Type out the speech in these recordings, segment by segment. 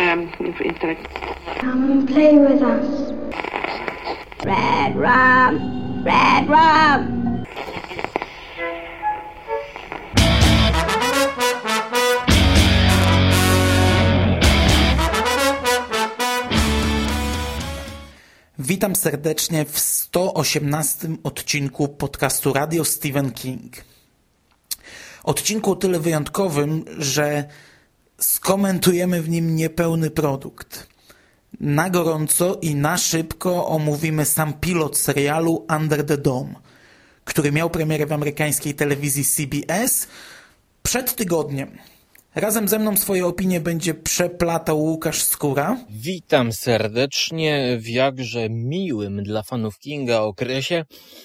um, intellect. Come and play with us. Red rum! Red rum! Witam serdecznie w 118 odcinku podcastu Radio Stephen King. Odcinku o tyle wyjątkowym, że skomentujemy w nim niepełny produkt. Na gorąco i na szybko omówimy sam pilot serialu Under the Dome, który miał premierę w amerykańskiej telewizji CBS przed tygodniem. Razem ze mną swoje opinie będzie przeplatał Łukasz Skóra. Witam serdecznie w jakże miłym dla fanów Kinga okresie,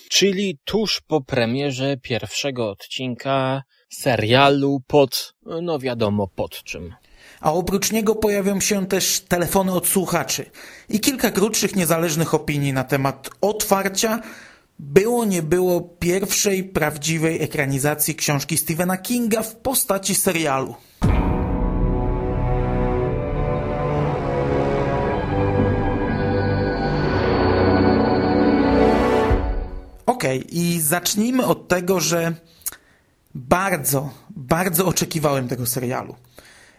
czyli tuż po premierze pierwszego odcinka serialu pod, no wiadomo pod czym. A oprócz niego pojawią się też telefony od słuchaczy i kilka krótszych, niezależnych opinii na temat otwarcia było nie było pierwszej prawdziwej ekranizacji książki Stephena Kinga w postaci serialu. Okej, okay, i zacznijmy od tego, że bardzo, bardzo oczekiwałem tego serialu.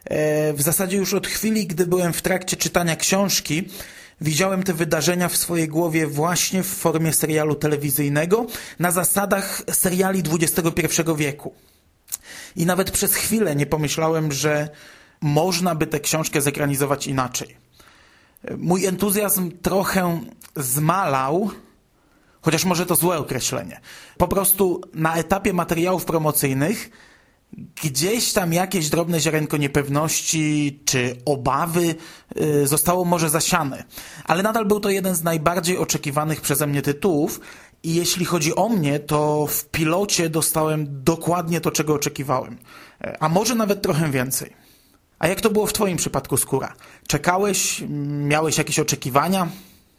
E, w zasadzie już od chwili, gdy byłem w trakcie czytania książki, widziałem te wydarzenia w swojej głowie właśnie w formie serialu telewizyjnego na zasadach seriali XXI wieku. I nawet przez chwilę nie pomyślałem, że można by tę książkę zekranizować inaczej. E, mój entuzjazm trochę zmalał, chociaż może to złe określenie. Po prostu na etapie materiałów promocyjnych gdzieś tam jakieś drobne ziarenko niepewności czy obawy y, zostało może zasiane. Ale nadal był to jeden z najbardziej oczekiwanych przeze mnie tytułów i jeśli chodzi o mnie, to w pilocie dostałem dokładnie to, czego oczekiwałem. E, a może nawet trochę więcej. A jak to było w twoim przypadku, Skóra? Czekałeś? Miałeś jakieś oczekiwania?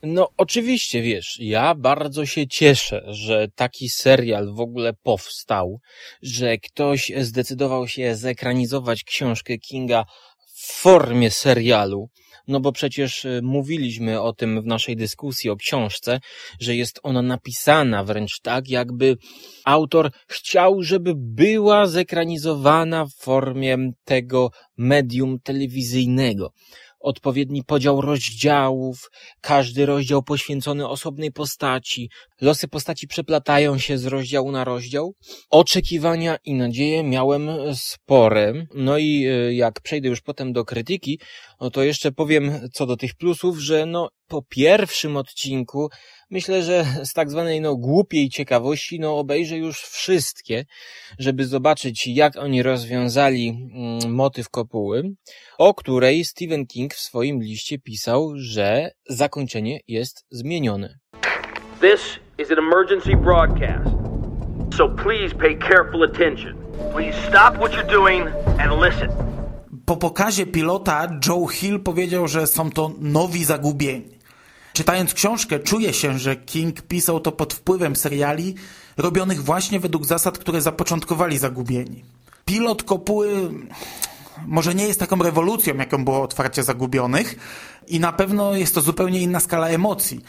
No, oczywiście, wiesz, ja bardzo się cieszę, że taki serial w ogóle powstał, że ktoś zdecydował się zekranizować książkę Kinga w formie serialu. No bo przecież y, mówiliśmy o tym w naszej dyskusji o książce, że jest ona napisana wręcz tak, jakby autor chciał, żeby była zekranizowana w formie tego medium telewizyjnego odpowiedni podział rozdziałów, każdy rozdział poświęcony osobnej postaci. Losy postaci przeplatają się z rozdziału na rozdział. Oczekiwania i nadzieje miałem spore. No i e, jak przejdę już potem do krytyki, no to jeszcze powiem co do tych plusów, że no po pierwszym odcinku myślę, że z tak zwanej no głupiej ciekawości no obejrzę już wszystkie, żeby zobaczyć jak oni rozwiązali mm, motyw kopuły, o której Stephen King w swoim liście pisał, że zakończenie jest zmienione. This is an emergency broadcast. So please pay careful attention. Please stop what you're doing and listen. Po pokazie pilota Joe Hill powiedział, że są to nowi zagubieni. Czytając książkę, czuję się, że King pisał to pod wpływem seriali robionych właśnie według zasad, które zapoczątkowali Zagubieni. Pilot Kopuły może nie jest taką rewolucją, jaką było otwarcie Zagubionych i na pewno jest to zupełnie inna skala emocji,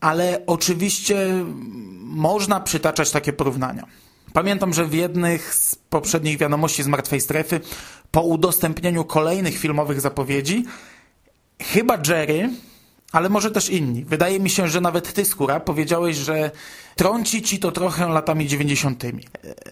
ale oczywiście można przytaczać takie porównania. Pamiętam, że w jednych z poprzednich wiadomości z Martwej Strefy po udostępnieniu kolejnych filmowych zapowiedzi chyba Jerry ale może też inni. Wydaje mi się, że nawet ty, Skóra, powiedziałeś, że trąci ci to trochę latami dziewięćdziesiątymi.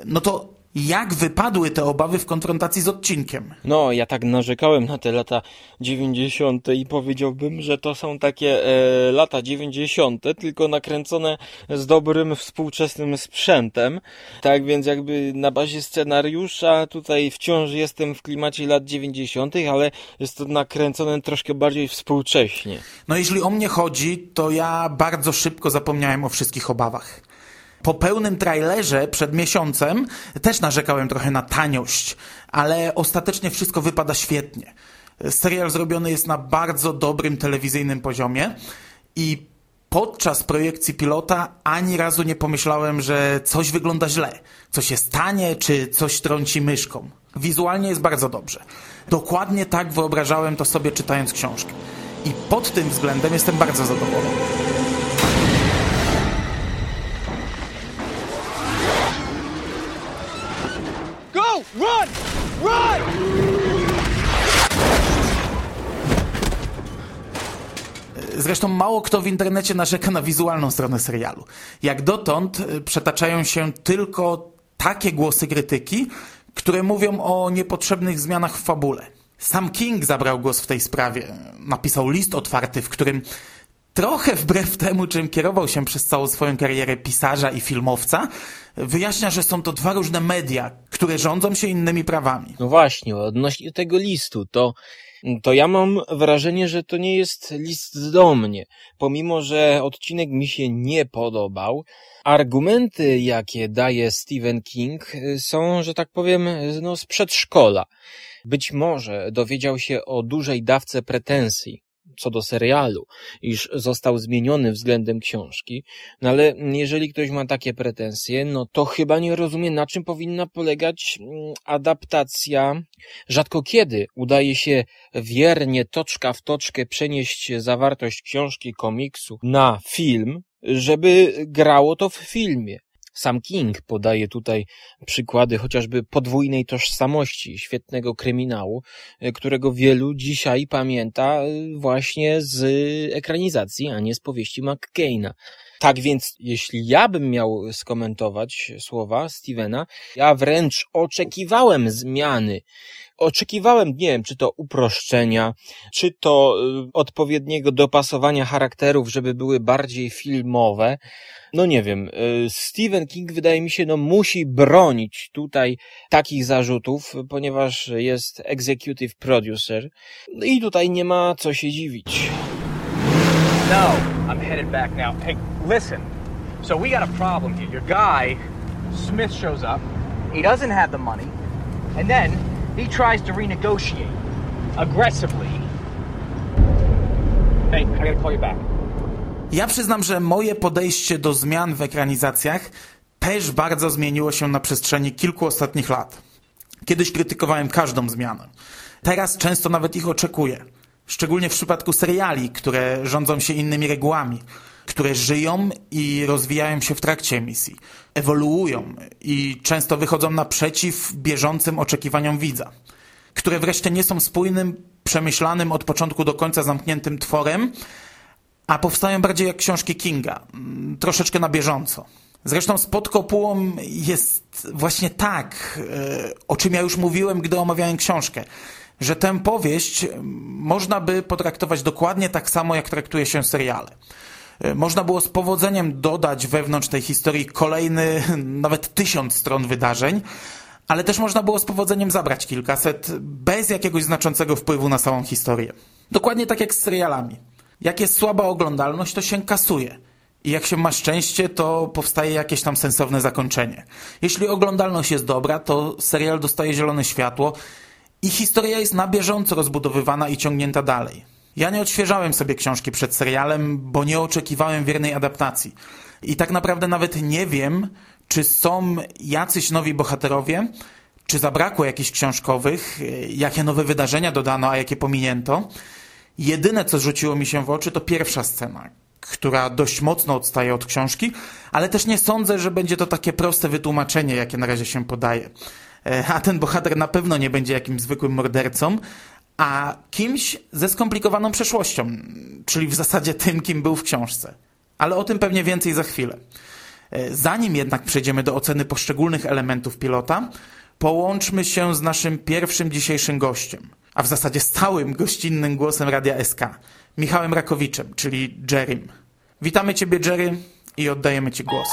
No to jak wypadły te obawy w konfrontacji z odcinkiem? No, ja tak narzekałem na te lata 90. i powiedziałbym, że to są takie e, lata 90., tylko nakręcone z dobrym współczesnym sprzętem. Tak więc jakby na bazie scenariusza tutaj wciąż jestem w klimacie lat 90., ale jest to nakręcone troszkę bardziej współcześnie. No jeśli o mnie chodzi, to ja bardzo szybko zapomniałem o wszystkich obawach po pełnym trailerze przed miesiącem też narzekałem trochę na taniość, ale ostatecznie wszystko wypada świetnie. Serial zrobiony jest na bardzo dobrym telewizyjnym poziomie i podczas projekcji pilota ani razu nie pomyślałem, że coś wygląda źle, coś jest tanie, czy coś trąci myszką. Wizualnie jest bardzo dobrze. Dokładnie tak wyobrażałem to sobie czytając książkę. I pod tym względem jestem bardzo zadowolony. Run! Run! Zresztą mało kto w internecie narzeka na wizualną stronę serialu. Jak dotąd y, przetaczają się tylko takie głosy krytyki, które mówią o niepotrzebnych zmianach w fabule. Sam King zabrał głos w tej sprawie. Napisał list otwarty, w którym trochę wbrew temu, czym kierował się przez całą swoją karierę pisarza i filmowca, wyjaśnia, że są to dwa różne media, które rządzą się innymi prawami. No właśnie, odnośnie tego listu, to, to ja mam wrażenie, że to nie jest list do mnie. Pomimo, że odcinek mi się nie podobał, argumenty, jakie daje Stephen King, są, że tak powiem, no, z przedszkola. Być może dowiedział się o dużej dawce pretensji co do serialu, iż został zmieniony względem książki, no ale jeżeli ktoś ma takie pretensje, no to chyba nie rozumie, na czym powinna polegać mm, adaptacja. Rzadko kiedy udaje się wiernie, toczka w toczkę przenieść zawartość książki, komiksu na film, żeby grało to w filmie. Sam King podaje tutaj przykłady chociażby podwójnej tożsamości świetnego kryminału, e, którego wielu dzisiaj pamięta e, właśnie z ekranizacji, a nie z powieści McCaina. Tak więc, jeśli ja bym miał skomentować słowa Stevena, ja wręcz oczekiwałem zmiany. Oczekiwałem, nie wiem, czy to uproszczenia, czy to y, odpowiedniego dopasowania charakterów, żeby były bardziej filmowe. No nie wiem, y, Stephen King wydaje mi się, no musi bronić tutaj takich zarzutów, ponieważ jest executive producer i tutaj nie ma co się dziwić. No, I'm headed back now. Hey, listen. So we got a problem here. Your guy, Smith, shows up. He doesn't have the money. And then he tries to renegotiate aggressively. Hey, I gotta call you back. Ja przyznam, że moje podejście do zmian w ekranizacjach też bardzo zmieniło się na przestrzeni kilku ostatnich lat. Kiedyś krytykowałem każdą zmianę. Teraz często nawet ich oczekuję. Szczególnie w przypadku seriali, które rządzą się innymi regułami, które żyją i rozwijają się w trakcie emisji, ewoluują i często wychodzą naprzeciw bieżącym oczekiwaniom widza, które wreszcie nie są spójnym, przemyślanym od początku do końca zamkniętym tworem, a powstają bardziej jak książki Kinga, mm, troszeczkę na bieżąco. Zresztą z pod kopułą jest właśnie tak, e, o czym ja już mówiłem, gdy omawiałem książkę że tę powieść można by potraktować dokładnie tak samo, jak traktuje się seriale. E, można było z powodzeniem dodać wewnątrz tej historii kolejny, nawet tysiąc stron wydarzeń, ale też można było z powodzeniem zabrać kilkaset bez jakiegoś znaczącego wpływu na całą historię. Dokładnie tak jak z serialami. Jak jest słaba oglądalność, to się kasuje. I jak się ma szczęście, to powstaje jakieś tam sensowne zakończenie. Jeśli oglądalność jest dobra, to serial dostaje zielone światło i historia jest na bieżąco rozbudowywana i ciągnięta dalej. Ja nie odświeżałem sobie książki przed serialem, bo nie oczekiwałem wiernej adaptacji. I tak naprawdę nawet nie wiem, czy są jacyś nowi bohaterowie, czy zabrakło jakichś książkowych, jakie nowe wydarzenia dodano, a jakie pominięto. Jedyne, co rzuciło mi się w oczy, to pierwsza scena, która dość mocno odstaje od książki, ale też nie sądzę, że będzie to takie proste wytłumaczenie, jakie na razie się podaje. E, a ten bohater na pewno nie będzie jakimś zwykłym mordercą, a kimś ze skomplikowaną przeszłością, czyli w zasadzie tym, kim był w książce. Ale o tym pewnie więcej za chwilę. E, zanim jednak przejdziemy do oceny poszczególnych elementów pilota, połączmy się z naszym pierwszym dzisiejszym gościem, a w zasadzie stałym gościnnym głosem Radia SK, Michałem Rakowiczem, czyli Jerrym. Witamy Ciebie, Jerry, i oddajemy Ci głos.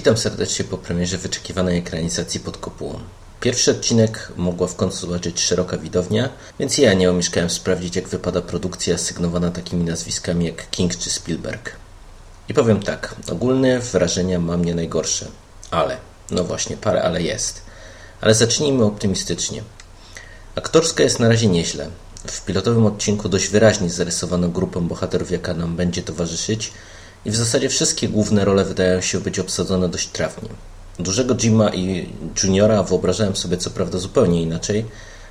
Witam serdecznie po premierze wyczekiwanej ekranizacji pod kopułą. Pierwszy odcinek mogła w końcu zobaczyć szeroka widownia, więc ja nie omieszkałem sprawdzić jak wypada produkcja sygnowana takimi nazwiskami jak King czy Spielberg. I powiem tak, ogólne wrażenia mam nie najgorsze, ale, no właśnie, parę ale jest. Ale zacznijmy optymistycznie. Aktorska jest na razie nieźle. W pilotowym odcinku dość wyraźnie zarysowano grupę bohaterów, jaka nam będzie towarzyszyć i w zasadzie wszystkie główne role wydają się być obsadzone dość trawnie. Dużego Jima i Juniora wyobrażałem sobie co prawda zupełnie inaczej,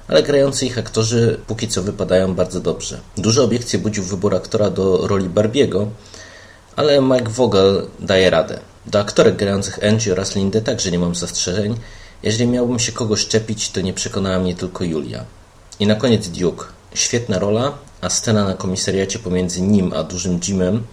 ale grający ich aktorzy póki co wypadają bardzo dobrze. Duże obiekcje budził wybór aktora do roli Barbiego, ale Mike Vogel daje radę. Do aktorek grających Angie oraz Lindę także nie mam zastrzeżeń. Jeżeli miałbym się kogoś szczepić, to nie przekonała mnie tylko Julia. I na koniec Duke. Świetna rola, a scena na komisariacie pomiędzy nim a dużym Jimem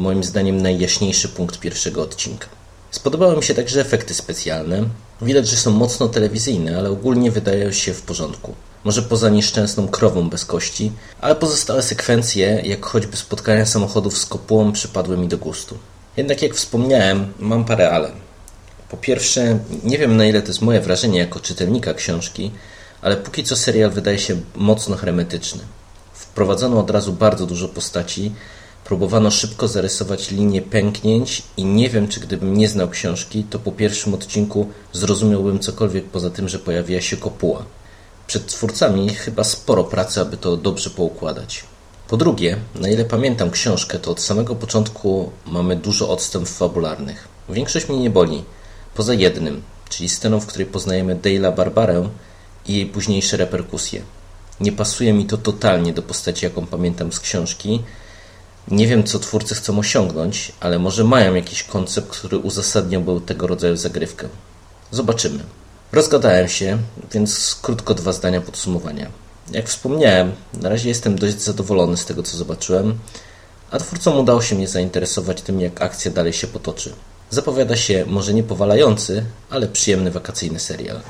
to moim zdaniem najjaśniejszy punkt pierwszego odcinka. Spodobały mi się także efekty specjalne. Widać, że są mocno telewizyjne, ale ogólnie wydają się w porządku. Może poza nieszczęsną krową bez kości, ale pozostałe sekwencje, jak choćby spotkania samochodów z kopułą, przypadły mi do gustu. Jednak jak wspomniałem, mam parę ale. Po pierwsze, nie wiem na ile to jest moje wrażenie jako czytelnika książki, ale póki co serial wydaje się mocno hermetyczny. Wprowadzono od razu bardzo dużo postaci, próbowano szybko zarysować linię pęknięć i nie wiem, czy gdybym nie znał książki, to po pierwszym odcinku zrozumiałbym cokolwiek poza tym, że pojawiła się kopuła. Przed twórcami chyba sporo pracy, aby to dobrze poukładać. Po drugie, na ile pamiętam książkę, to od samego początku mamy dużo odstępów fabularnych. Większość mnie nie boli, poza jednym, czyli sceną, w której poznajemy Dale'a Barbarę i jej późniejsze reperkusje. Nie pasuje mi to totalnie do postaci, jaką pamiętam z książki. Nie wiem, co twórcy chcą osiągnąć, ale może mają jakiś koncept, który uzasadniałby tego rodzaju zagrywkę. Zobaczymy. Rozgadałem się, więc krótko dwa zdania podsumowania. Jak wspomniałem, na razie jestem dość zadowolony z tego, co zobaczyłem, a twórcom udało się mnie zainteresować tym, jak akcja dalej się potoczy. Zapowiada się może nie powalający, ale przyjemny wakacyjny serial.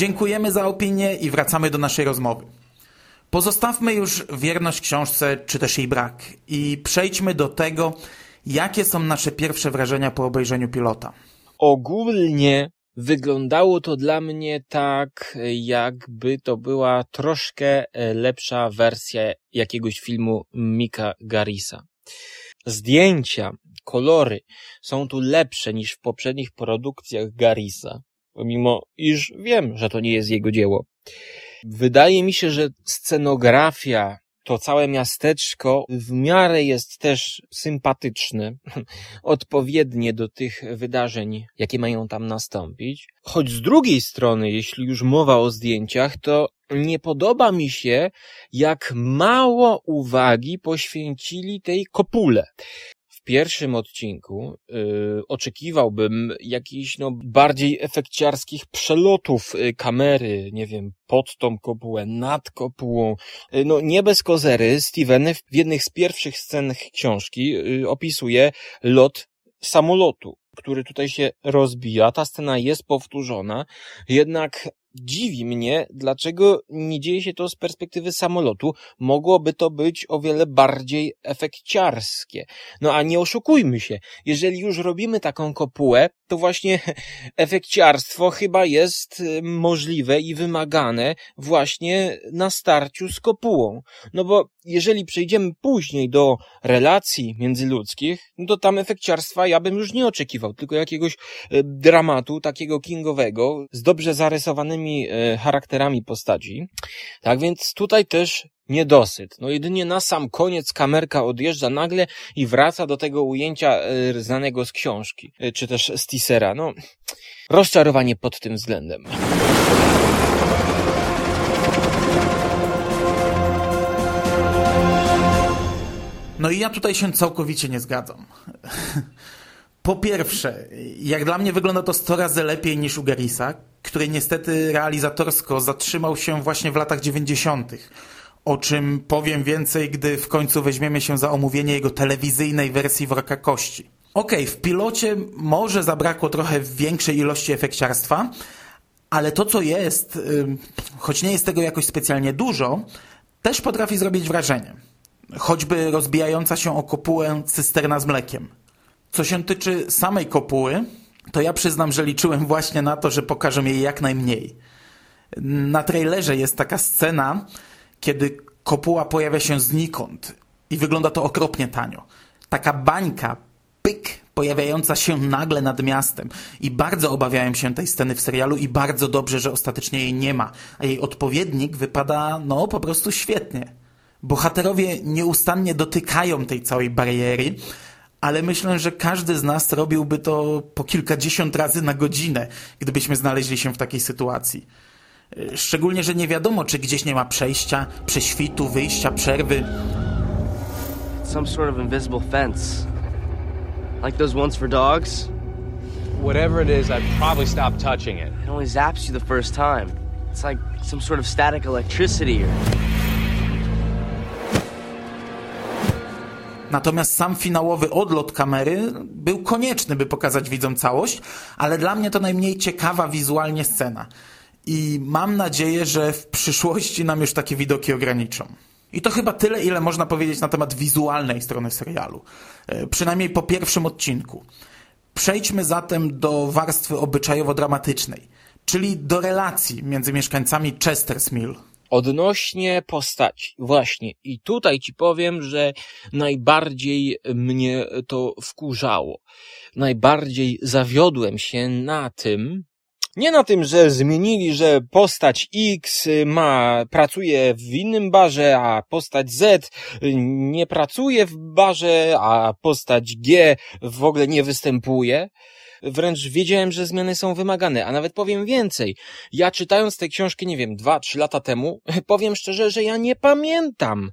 Dziękujemy za opinię i wracamy do naszej rozmowy. Pozostawmy już wierność książce, czy też jej brak i przejdźmy do tego, jakie są nasze pierwsze wrażenia po obejrzeniu pilota. Ogólnie wyglądało to dla mnie tak, jakby to była troszkę lepsza wersja jakiegoś filmu Mika Garisa. Zdjęcia, kolory są tu lepsze niż w poprzednich produkcjach Garisa, pomimo iż wiem, że to nie jest jego dzieło. Wydaje mi się, że scenografia, to całe miasteczko w miarę jest też sympatyczne, odpowiednie do tych wydarzeń, jakie mają tam nastąpić. Choć z drugiej strony, jeśli już mowa o zdjęciach, to nie podoba mi się, jak mało uwagi poświęcili tej kopule w pierwszym odcinku yy, oczekiwałbym jakichś no, bardziej efekciarskich przelotów yy, kamery, nie wiem, pod tą kopułę, nad kopułą. Yy, no nie bez kozery, Steven w jednych z pierwszych scen książki yy, opisuje lot samolotu, który tutaj się rozbija. Ta scena jest powtórzona, jednak dziwi mnie, dlaczego nie dzieje się to z perspektywy samolotu. Mogłoby to być o wiele bardziej efekciarskie. No a nie oszukujmy się, jeżeli już robimy taką kopułę, to właśnie efekciarstwo chyba jest y, możliwe i wymagane właśnie na starciu z kopułą. No bo jeżeli przejdziemy później do relacji międzyludzkich, no to tam efekciarstwa ja bym już nie oczekiwał, tylko jakiegoś y, dramatu takiego kingowego z dobrze zarysowanymi y, charakterami postaci. Tak więc tutaj też niedosyt. No jedynie na sam koniec kamerka odjeżdża nagle i wraca do tego ujęcia e, znanego z książki, e, czy też z teasera. No, rozczarowanie pod tym względem. No i ja tutaj się całkowicie nie zgadzam. Po pierwsze, jak dla mnie wygląda to 100 razy lepiej niż u Garisa, który niestety realizatorsko zatrzymał się właśnie w latach 90 o czym powiem więcej, gdy w końcu weźmiemy się za omówienie jego telewizyjnej wersji Wroka Kości. Okej, okay, w pilocie może zabrakło trochę większej ilości efekciarstwa, ale to co jest, choć nie jest tego jakoś specjalnie dużo, też potrafi zrobić wrażenie. Choćby rozbijająca się o kopułę cysterna z mlekiem. Co się tyczy samej kopuły, to ja przyznam, że liczyłem właśnie na to, że pokażę jej jak najmniej. Na trailerze jest taka scena, kiedy kopuła pojawia się znikąd I wygląda to okropnie tanio. Taka bańka, pyk, pojawiająca się nagle nad miastem. I bardzo obawiałem się tej sceny w serialu i bardzo dobrze, że ostatecznie jej nie ma. A jej odpowiednik wypada, no, po prostu świetnie. Bohaterowie nieustannie dotykają tej całej bariery, ale myślę, że każdy z nas robiłby to po kilkadziesiąt razy na godzinę, gdybyśmy znaleźli się w takiej sytuacji. Szczególnie, że nie wiadomo, czy gdzieś nie ma przejścia, prześwitu, wyjścia, przerwy. Some sort of invisible fence. Like those ones for dogs. Whatever it is, I'd probably stop touching it. It only zaps you the first time. It's like some sort of static electricity or. Natomiast sam finałowy odlot kamery był konieczny, by pokazać widzom całość, ale dla mnie to najmniej ciekawa wizualnie scena. I mam nadzieję, że w przyszłości nam już takie widoki ograniczą. I to chyba tyle, ile można powiedzieć na temat wizualnej strony serialu. E, przynajmniej po pierwszym odcinku. Przejdźmy zatem do warstwy obyczajowo-dramatycznej, czyli do relacji między mieszkańcami Chester's Mill. Odnośnie postaci, właśnie. I tutaj ci powiem, że najbardziej mnie to wkurzało. Najbardziej zawiodłem się na tym, nie na tym, że zmienili, że postać X ma, pracuje w innym barze, a postać Z nie pracuje w barze, a postać G w ogóle nie występuje. Wręcz wiedziałem, że zmiany są wymagane, a nawet powiem więcej. Ja czytając tę książkę, nie wiem, dwa, trzy lata temu, powiem szczerze, że ja nie pamiętam,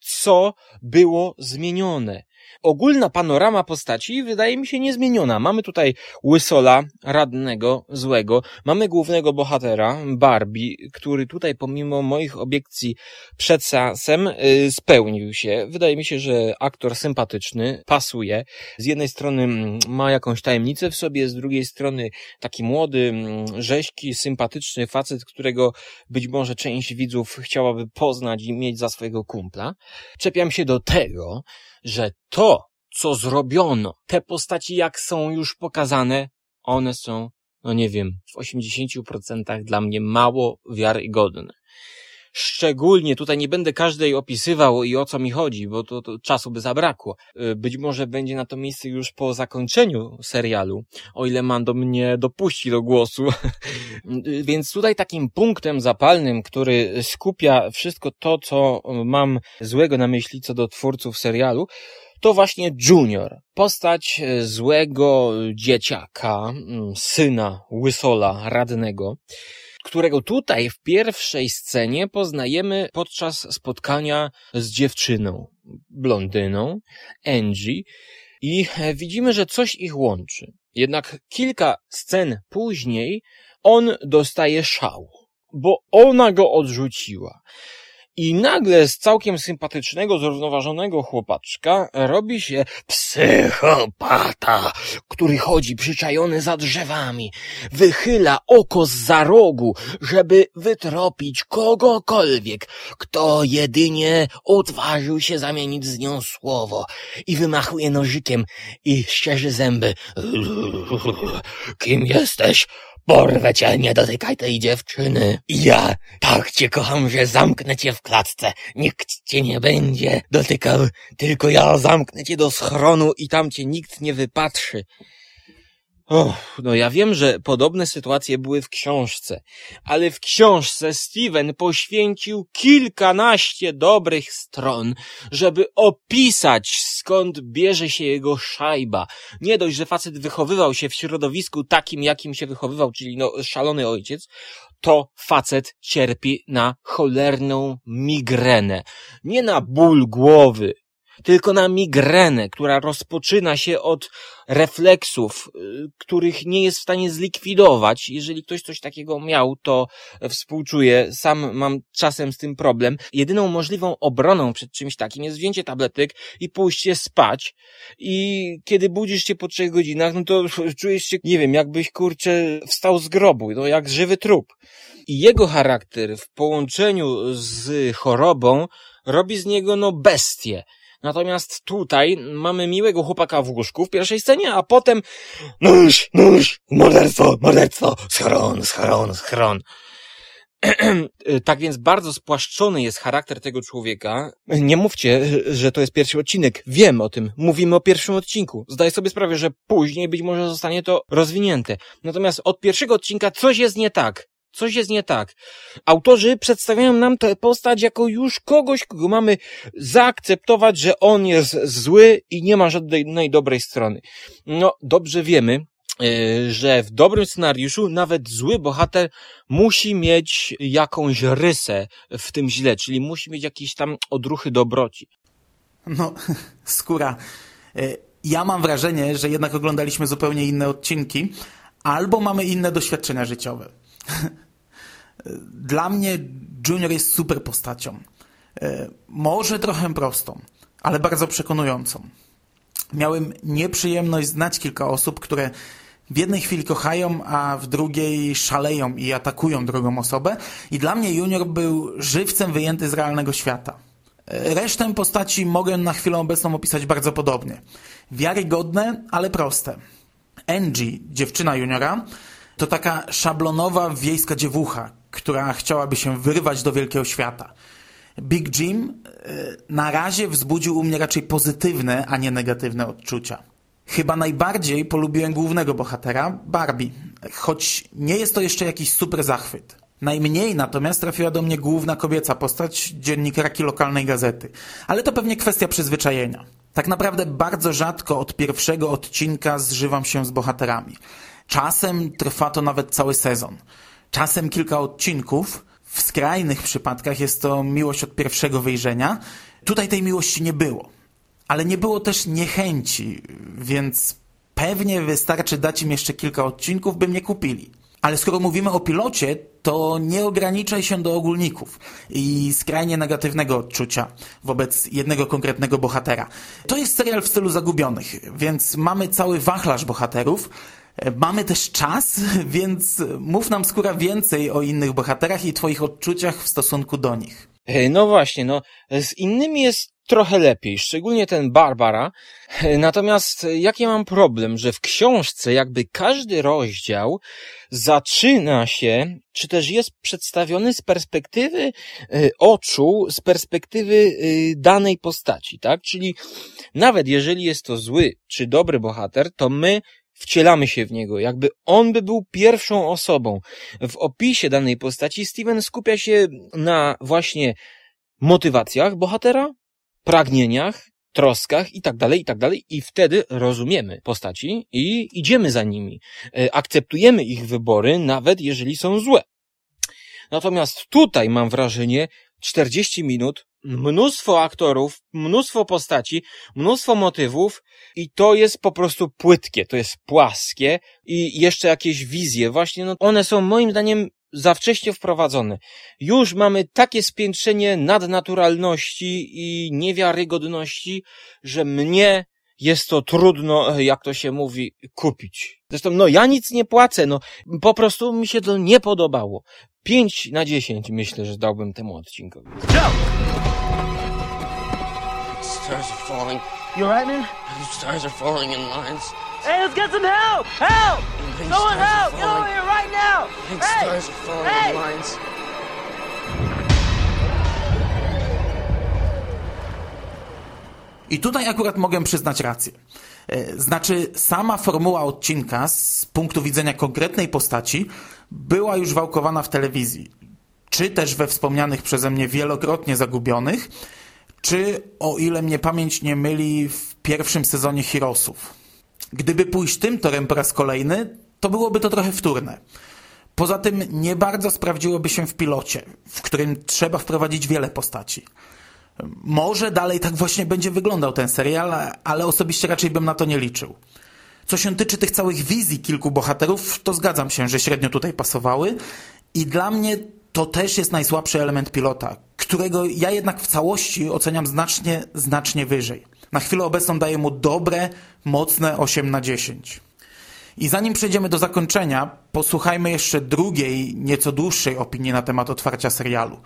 co było zmienione. Ogólna panorama postaci wydaje mi się niezmieniona. Mamy tutaj Łysola, radnego, złego. Mamy głównego bohatera, Barbie, który tutaj pomimo moich obiekcji przed seansem yy, spełnił się. Wydaje mi się, że aktor sympatyczny, pasuje. Z jednej strony mm, ma jakąś tajemnicę w sobie, z drugiej strony taki młody, mm, rzeźki, sympatyczny facet, którego być może część widzów chciałaby poznać i mieć za swojego kumpla. Czepiam się do tego, że to, co zrobiono, te postaci jak są już pokazane, one są, no nie wiem, w 80% dla mnie mało wiarygodne. Szczególnie tutaj nie będę każdej opisywał i o co mi chodzi, bo to, to, czasu by zabrakło. Y, być może będzie na to miejsce już po zakończeniu serialu, o ile Mando mnie dopuści do głosu. Więc tutaj takim punktem zapalnym, który skupia wszystko to, co mam złego na myśli co do twórców serialu, to właśnie Junior, postać e, złego dzieciaka, syna Łysola radnego, którego tutaj w pierwszej scenie poznajemy podczas spotkania z dziewczyną, blondyną, Angie, i e, widzimy, że coś ich łączy. Jednak kilka scen później on dostaje szału, bo ona go odrzuciła. I nagle z całkiem sympatycznego, zrównoważonego chłopaczka robi się psychopata, który chodzi przyczajony za drzewami, wychyla oko z za rogu, żeby wytropić kogokolwiek, kto jedynie odważył się zamienić z nią słowo i wymachuje nożykiem i szczerzy zęby. Kim jesteś? Porwę cię, nie dotykaj tej dziewczyny. Ja tak cię kocham, że zamknę cię w klatce. Nikt cię nie będzie dotykał, tylko ja zamknę cię do schronu i tam cię nikt nie wypatrzy. No ja wiem, że podobne sytuacje były w książce, ale w książce Steven poświęcił kilkanaście dobrych stron, żeby opisać skąd bierze się jego szajba. Nie dość, że facet wychowywał się w środowisku takim, jakim się wychowywał, czyli no szalony ojciec, to facet cierpi na cholerną migrenę. Nie na ból głowy, tylko na migrenę, która rozpoczyna się od refleksów, y, których nie jest w stanie zlikwidować. Jeżeli ktoś coś takiego miał, to współczuję. Sam mam czasem z tym problem. Jedyną możliwą obroną przed czymś takim jest wzięcie tabletek i pójście spać. I kiedy budzisz się po trzech godzinach, no to czujesz się, nie wiem, jakbyś kurczę wstał z grobu, no jak żywy trup. I jego charakter w połączeniu z chorobą robi z niego no bestię. Natomiast tutaj mamy miłego chłopaka w łóżku w pierwszej scenie, a potem nóż, nóż, morderstwo, morderstwo, schron, schron, schron. tak więc bardzo spłaszczony jest charakter tego człowieka. Nie mówcie, że to jest pierwszy odcinek. Wiem o tym. Mówimy o pierwszym odcinku. Zdaję sobie sprawę, że później być może zostanie to rozwinięte. Natomiast od pierwszego odcinka coś jest nie tak. Coś jest nie tak. Autorzy przedstawiają nam tę postać jako już kogoś, kogo mamy zaakceptować, że on jest zły i nie ma żadnej dobrej strony. No, dobrze wiemy, e, że w dobrym scenariuszu nawet zły bohater musi mieć jakąś rysę w tym źle, czyli musi mieć jakieś tam odruchy dobroci. No, skóra. E, ja mam wrażenie, że jednak oglądaliśmy zupełnie inne odcinki, albo mamy inne doświadczenia życiowe. Dla mnie Junior jest super postacią. E, może trochę prostą, ale bardzo przekonującą. Miałem nieprzyjemność znać kilka osób, które w jednej chwili kochają, a w drugiej szaleją i atakują drugą osobę. I dla mnie Junior był żywcem wyjęty z realnego świata. E, resztę postaci mogę na chwilę obecną opisać bardzo podobnie. Wiarygodne, ale proste. Angie, dziewczyna Juniora, to taka szablonowa wiejska dziewucha, która chciałaby się wyrwać do wielkiego świata. Big Jim e, na razie wzbudził u mnie raczej pozytywne, a nie negatywne odczucia. Chyba najbardziej polubiłem głównego bohatera, Barbie, choć nie jest to jeszcze jakiś super zachwyt. Najmniej natomiast trafiła do mnie główna kobieca postać dziennikarki lokalnej gazety. Ale to pewnie kwestia przyzwyczajenia. Tak naprawdę bardzo rzadko od pierwszego odcinka zżywam się z bohaterami. Czasem trwa to nawet cały sezon. Czasem kilka odcinków. W skrajnych przypadkach jest to miłość od pierwszego wyjrzenia. Tutaj tej miłości nie było. Ale nie było też niechęci, więc pewnie wystarczy dać im jeszcze kilka odcinków, by mnie kupili. Ale skoro mówimy o pilocie, to nie ograniczaj się do ogólników i skrajnie negatywnego odczucia wobec jednego konkretnego bohatera. To jest serial w stylu zagubionych, więc mamy cały wachlarz bohaterów, Mamy też czas, więc mów nam skóra więcej o innych bohaterach i twoich odczuciach w stosunku do nich. No właśnie, no z innymi jest trochę lepiej, szczególnie ten Barbara. Natomiast jaki mam problem, że w książce jakby każdy rozdział zaczyna się, czy też jest przedstawiony z perspektywy oczu, z perspektywy danej postaci, tak? Czyli nawet jeżeli jest to zły czy dobry bohater, to my wcielamy się w niego, jakby on by był pierwszą osobą. W opisie danej postaci Steven skupia się na właśnie motywacjach bohatera, pragnieniach, troskach i tak dalej, i tak dalej. I wtedy rozumiemy postaci i idziemy za nimi. E, akceptujemy ich wybory, nawet jeżeli są złe. Natomiast tutaj mam wrażenie, 40 minut mnóstwo aktorów, mnóstwo postaci, mnóstwo motywów i to jest po prostu płytkie, to jest płaskie i jeszcze jakieś wizje, właśnie no, one są moim zdaniem za wcześnie wprowadzone. Już mamy takie spiętrzenie nadnaturalności i niewiarygodności, że mnie jest to trudno, jak to się mówi, kupić. Zresztą, no ja nic nie płacę, no po prostu mi się to nie podobało. 5 na 10 myślę, że dałbym temu odcinkowi. Stars are falling. You alright, man? Stars are falling in lines. Hey, let's get some help! Help! Someone help! Get over here right now! Hey! stars are falling Hey! in lines. I tutaj akurat mogę przyznać rację. E, Znaczy, sama formuła odcinka z punktu widzenia konkretnej postaci była już wałkowana w telewizji. Czy też we wspomnianych przeze mnie wielokrotnie zagubionych, czy, o ile mnie pamięć nie myli, w pierwszym sezonie Heroesów. Gdyby pójść tym torem po raz kolejny, to byłoby to trochę wtórne. Poza tym nie bardzo sprawdziłoby się w pilocie, w którym trzeba wprowadzić wiele postaci. Może dalej tak właśnie będzie wyglądał ten serial, ale osobiście raczej bym na to nie liczył. Co się tyczy tych całych wizji kilku bohaterów, to zgadzam się, że średnio tutaj pasowały i dla mnie to też jest najsłabszy element pilota, którego ja jednak w całości oceniam znacznie, znacznie wyżej. Na chwilę obecną daję mu dobre, mocne 8 na 10. I zanim przejdziemy do zakończenia, posłuchajmy jeszcze drugiej, nieco dłuższej opinii na temat otwarcia serialu.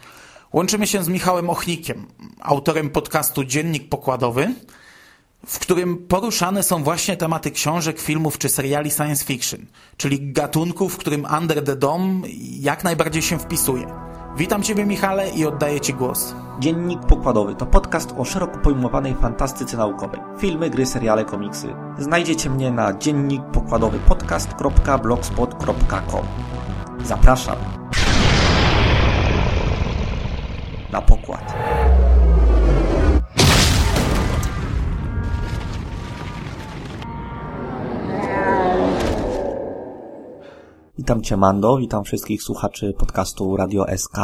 Łączymy się z Michałem Ochnikiem, autorem podcastu Dziennik Pokładowy, w którym poruszane są właśnie tematy książek, filmów czy seriali science fiction, czyli gatunków, w którym Under the Dome jak najbardziej się wpisuje. Witam Ciebie Michale i oddaję Ci głos. Dziennik Pokładowy to podcast o szeroko pojmowanej fantastyce naukowej. Filmy, gry, seriale, komiksy. Znajdziecie mnie na dziennikpokładowypodcast.blogspot.com Zapraszam na pokład. Witam Cię Mando, witam wszystkich słuchaczy podcastu Radio SK.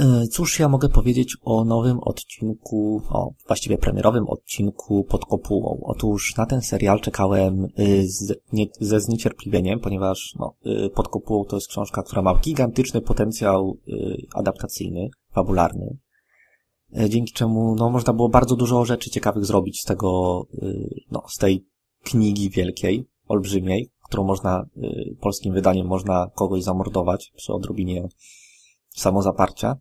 E, cóż ja mogę powiedzieć o nowym odcinku, o właściwie premierowym odcinku pod kopułą? Otóż na ten serial czekałem e, z, nie, ze zniecierpliwieniem, ponieważ no, e, pod kopułą to jest książka, która ma gigantyczny potencjał adaptacyjny, fabularny, dzięki czemu no, można było bardzo dużo rzeczy ciekawych zrobić z tego, no, z tej knigi wielkiej, olbrzymiej, którą można, polskim wydaniem można kogoś zamordować przy odrobinie samozaparcia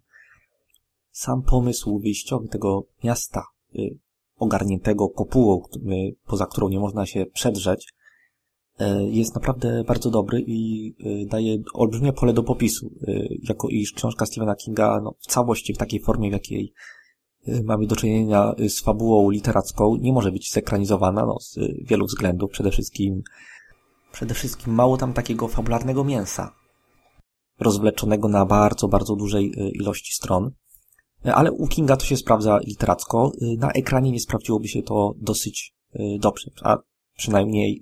sam pomysł wyjściowy tego miasta y, ogarniętego kopułą, y, poza którą nie można się przedrzeć, y, jest naprawdę bardzo dobry i daje olbrzymie pole do popisu, jako iż książka Stephena Kinga no, w całości, w takiej formie, w jakiej mamy do czynienia z fabułą literacką, nie może być zekranizowana no, z wielu względów. Przede wszystkim, przede wszystkim mało tam takiego fabularnego mięsa, rozwleczonego na bardzo, bardzo dużej ilości stron. Ale u Kinga to się sprawdza literacko. Y, na ekranie nie sprawdziłoby się to dosyć y, dobrze, a przynajmniej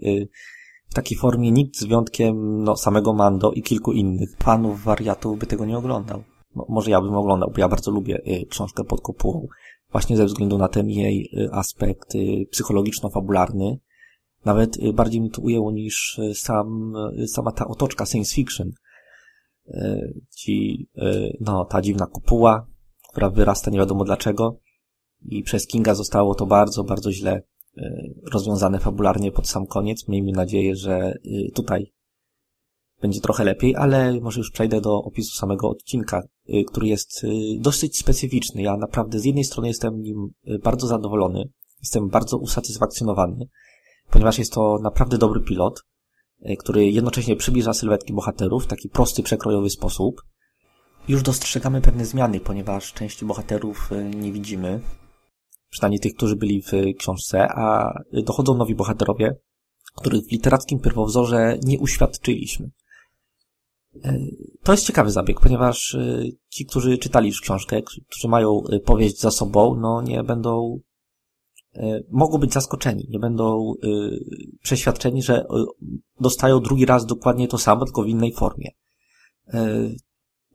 w takiej formie nikt z wyjątkiem no, samego Mando i kilku innych fanów wariatów by tego nie oglądał. No, może ja bym oglądał, bo ja bardzo lubię książkę pod kopułą. Właśnie ze względu na ten jej aspekt psychologiczno-fabularny. Nawet bardziej mi to ujęło niż sam, sama ta otoczka science fiction. Ci, no, ta dziwna kopuła, która wyrasta nie wiadomo dlaczego i przez Kinga zostało to bardzo, bardzo źle e, rozwiązane fabularnie pod sam koniec. Miejmy nadzieję, że e, tutaj będzie trochę lepiej, ale może już przejdę do opisu samego odcinka, e, który jest dosyć specyficzny. Ja naprawdę z jednej strony jestem nim bardzo zadowolony, jestem bardzo usatysfakcjonowany, ponieważ jest to naprawdę dobry pilot, który jednocześnie przybliża sylwetki bohaterów w taki prosty, przekrojowy sposób, już dostrzegamy pewne zmiany, ponieważ części bohaterów e, nie widzimy, przynajmniej tych, którzy byli w książce, a dochodzą nowi bohaterowie, których w literackim pierwowzorze nie uświadczyliśmy. E, to jest ciekawy zabieg, ponieważ e, ci, którzy czytali już książkę, którzy mają powieść za sobą, no nie będą, mogą być zaskoczeni, nie będą przeświadczeni, że dostają drugi raz dokładnie to samo, tylko w innej formie.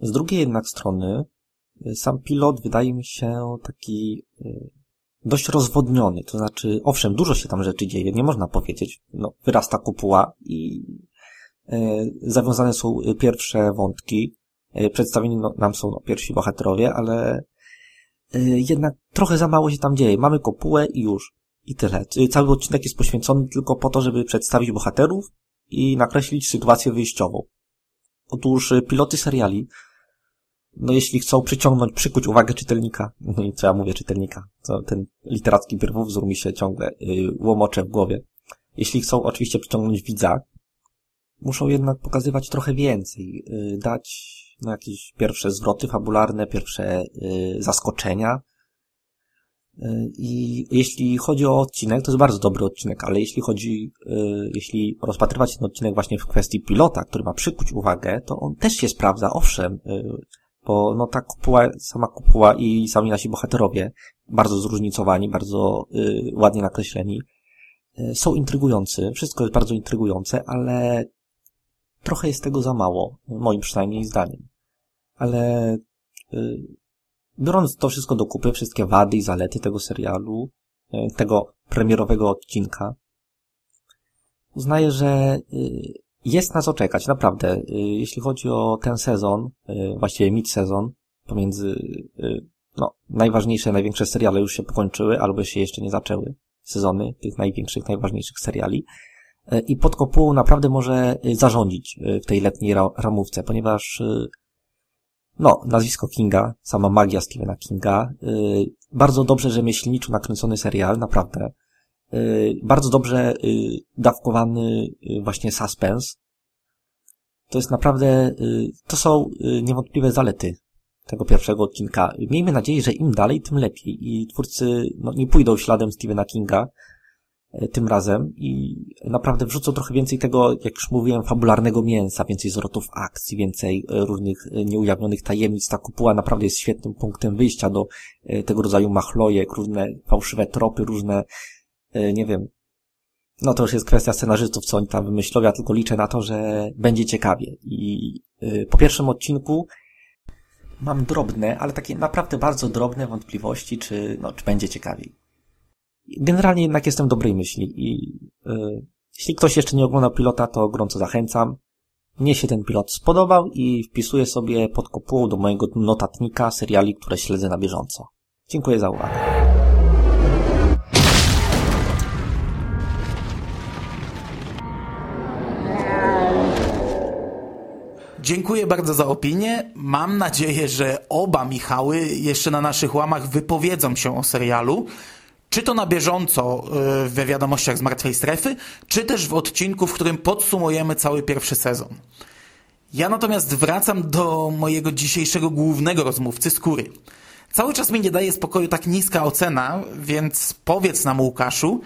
Z drugiej jednak strony, y, sam pilot wydaje mi się taki y, dość rozwodniony. To znaczy, owszem, dużo się tam rzeczy dzieje, nie można powiedzieć. No, wyrasta kopuła i y, zawiązane są pierwsze wątki. Przedstawieni no, nam są pierwsi bohaterowie, ale jednak trochę za mało się tam dzieje. Mamy kopułę i już. I tyle. Cały odcinek jest poświęcony tylko po to, żeby przedstawić bohaterów i nakreślić sytuację wyjściową. Otóż piloty seriali no jeśli chcą przyciągnąć, przykuć uwagę czytelnika, no i co ja mówię czytelnika, co ten literacki pierwowzór mi się ciągle yy, łomocze w głowie. Jeśli chcą oczywiście przyciągnąć widza, muszą jednak pokazywać trochę więcej, yy, dać no, jakieś pierwsze zwroty fabularne, pierwsze yy, zaskoczenia. Y, I jeśli chodzi o odcinek, to jest bardzo dobry odcinek, ale jeśli chodzi, y, jeśli rozpatrywać ten odcinek właśnie w kwestii pilota, który ma przykuć uwagę, to on też się sprawdza, owszem, y, bo no ta kopuła, sama kopuła i sami nasi bohaterowie, bardzo zróżnicowani, bardzo y, ładnie nakreśleni, y, są intrygujący. Wszystko jest bardzo intrygujące, ale trochę jest tego za mało, moim przynajmniej zdaniem. Ale y, biorąc to wszystko do kupy, wszystkie wady i zalety tego serialu, y, tego premierowego odcinka, uznaję, że y, jest na co czekać, naprawdę. Y, jeśli chodzi o ten sezon, y, właściwie mid-sezon, pomiędzy, y, no, najważniejsze, największe seriale już się pokończyły, albo się jeszcze nie zaczęły sezony tych największych, najważniejszych seriali. I pod kopułą naprawdę może zarządzić w tej letniej ramówce, ponieważ no, nazwisko Kinga, sama magia Stephena Kinga, bardzo dobrze rzemieślniczo nakręcony serial, naprawdę. Y, bardzo dobrze y, dawkowany y, właśnie suspens. To jest naprawdę, to są niewątpliwe zalety tego pierwszego odcinka. Miejmy nadzieję, że im dalej, tym lepiej i twórcy no, nie pójdą śladem Stephena Kinga tym razem i naprawdę wrzucą trochę więcej tego, jak już mówiłem, fabularnego mięsa, więcej zwrotów akcji, więcej różnych nieujawnionych tajemnic. Ta kupuła naprawdę jest świetnym punktem wyjścia do tego rodzaju machlojek, różne fałszywe tropy, różne, nie wiem, no to już jest kwestia scenarzystów, co oni tam wymyślą, ja tylko liczę na to, że będzie ciekawie. I po pierwszym odcinku mam drobne, ale takie naprawdę bardzo drobne wątpliwości, czy, no, czy będzie ciekawiej. Generalnie jednak jestem dobrej myśli i yy, jeśli ktoś jeszcze nie oglądał pilota, to gorąco zachęcam. Mnie się ten pilot spodobał i wpisuję sobie pod kopułą do mojego notatnika seriali, które śledzę na bieżąco. Dziękuję za uwagę. Dziękuję bardzo za opinię. Mam nadzieję, że oba Michały jeszcze na naszych łamach wypowiedzą się o serialu. Czy to na bieżąco we wiadomościach z Martwej Strefy, czy też w odcinku, w którym podsumujemy cały pierwszy sezon. Ja natomiast wracam do mojego dzisiejszego głównego rozmówcy, Skóry. Cały czas mi nie daje spokoju tak niska ocena, więc powiedz nam Łukaszu,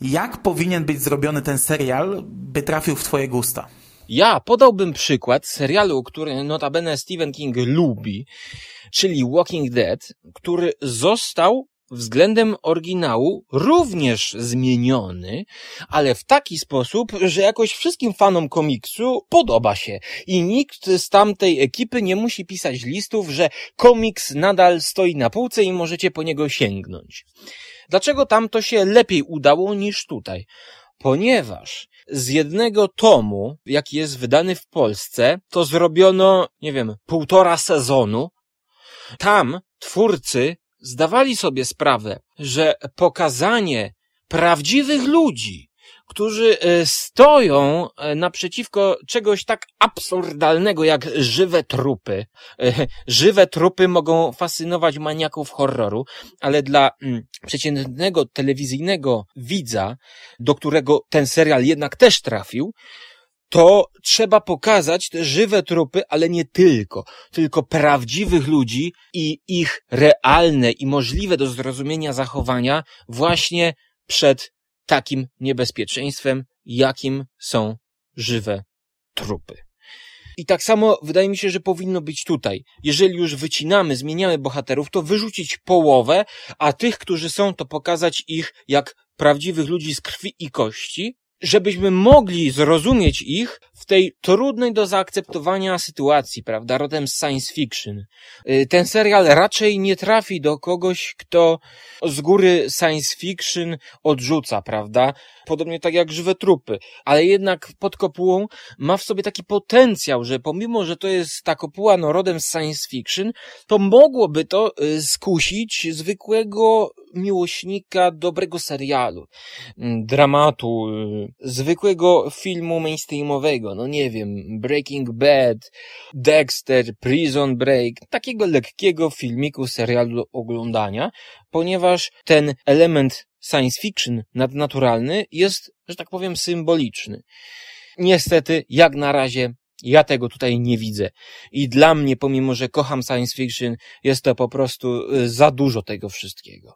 jak powinien być zrobiony ten serial, by trafił w twoje gusta? Ja podałbym przykład serialu, który notabene Stephen King lubi, czyli Walking Dead, który został względem oryginału również zmieniony, ale w taki sposób, że jakoś wszystkim fanom komiksu podoba się i nikt z tamtej ekipy nie musi pisać listów, że komiks nadal stoi na półce i możecie po niego sięgnąć. Dlaczego tam to się lepiej udało niż tutaj? Ponieważ z jednego tomu, jaki jest wydany w Polsce, to zrobiono, nie wiem, półtora sezonu. Tam twórcy zdawali sobie sprawę, że pokazanie prawdziwych ludzi, którzy e, stoją e, naprzeciwko czegoś tak absurdalnego jak żywe trupy. E, żywe trupy mogą fascynować maniaków horroru, ale dla mm, przeciętnego telewizyjnego widza, do którego ten serial jednak też trafił, to trzeba pokazać te żywe trupy, ale nie tylko, tylko prawdziwych ludzi i ich realne i możliwe do zrozumienia zachowania właśnie przed takim niebezpieczeństwem, jakim są żywe trupy. I tak samo wydaje mi się, że powinno być tutaj. Jeżeli już wycinamy, zmieniamy bohaterów, to wyrzucić połowę, a tych, którzy są, to pokazać ich jak prawdziwych ludzi z krwi i kości, żebyśmy mogli zrozumieć ich w tej trudnej do zaakceptowania sytuacji, prawda, rodem science fiction. Y, ten serial raczej nie trafi do kogoś, kto z góry science fiction odrzuca, prawda? Podobnie tak jak żywe trupy, ale jednak pod kopułą ma w sobie taki potencjał, że pomimo, że to jest ta kopuła no, rodem science fiction, to mogłoby to y, skusić zwykłego miłośnika dobrego serialu, mm, dramatu, y, zwykłego filmu mainstreamowego, no nie wiem, Breaking Bad, Dexter, Prison Break, takiego lekkiego filmiku, serialu do oglądania, ponieważ ten element science fiction nadnaturalny jest, że tak powiem, symboliczny. Niestety, jak na razie ja tego tutaj nie widzę. I dla mnie, pomimo że kocham science fiction, jest to po prostu y, za dużo tego wszystkiego.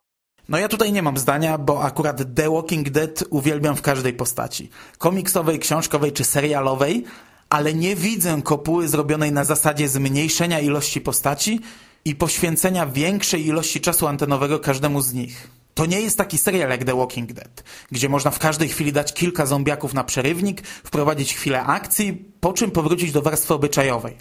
No ja tutaj nie mam zdania, bo akurat The Walking Dead uwielbiam w każdej postaci. Komiksowej, książkowej czy serialowej, ale nie widzę kopuły zrobionej na zasadzie zmniejszenia ilości postaci i poświęcenia większej ilości czasu antenowego każdemu z nich. To nie jest taki serial jak The Walking Dead, gdzie można w każdej chwili dać kilka zombiaków na przerywnik, wprowadzić chwilę akcji, po czym powrócić do warstwy obyczajowej.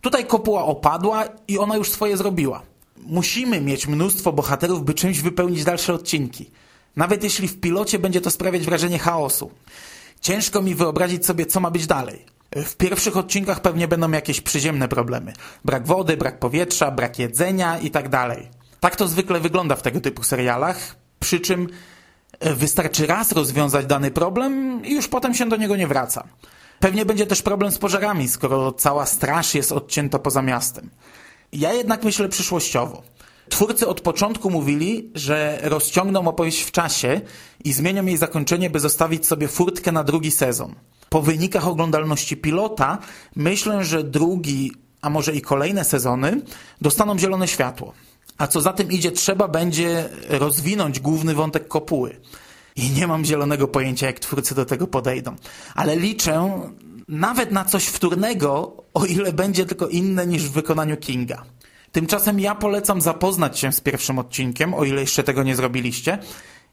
Tutaj kopuła opadła i ona już swoje zrobiła musimy mieć mnóstwo bohaterów, by czymś wypełnić dalsze odcinki. Nawet jeśli w pilocie będzie to sprawiać wrażenie chaosu. Ciężko mi wyobrazić sobie, co ma być dalej. W pierwszych odcinkach pewnie będą jakieś przyziemne problemy. Brak wody, brak powietrza, brak jedzenia i tak dalej. Tak to zwykle wygląda w tego typu serialach, przy czym e, wystarczy raz rozwiązać dany problem i już potem się do niego nie wraca. Pewnie będzie też problem z pożarami, skoro cała straż jest odcięta poza miastem. Ja jednak myślę przyszłościowo. Twórcy od początku mówili, że rozciągną opowieść w czasie i zmienią jej zakończenie, by zostawić sobie furtkę na drugi sezon. Po wynikach oglądalności pilota myślę, że drugi a może i kolejne sezony, dostaną zielone światło. A co za tym idzie, trzeba będzie rozwinąć główny wątek kopuły. I nie mam zielonego pojęcia, jak twórcy do tego podejdą. Ale liczę nawet na coś wtórnego, o ile będzie tylko inne niż w wykonaniu Kinga. Tymczasem ja polecam zapoznać się z pierwszym odcinkiem, o ile jeszcze tego nie zrobiliście.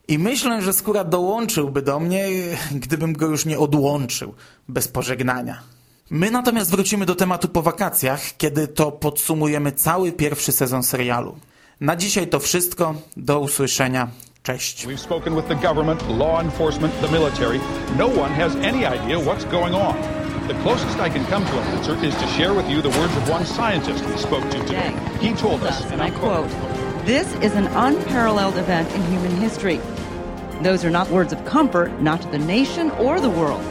I myślę, że skóra dołączyłby do mnie, gdybym go już nie odłączył bez pożegnania. My natomiast wrócimy do tematu po wakacjach, kiedy to podsumujemy cały pierwszy sezon serialu. Na dzisiaj to wszystko. Do usłyszenia. Cześć. We've spoken with the government, law enforcement, the military. No one has any idea what's going on. The closest I can come to an answer is to share with you the words of one scientist we spoke to today. He told us, and I quote, This is an unparalleled event in human history. Those are not words of comfort, not to the nation or the world.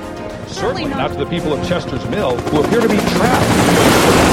certainly not to the people of Chester's Mill who appear to be trapped.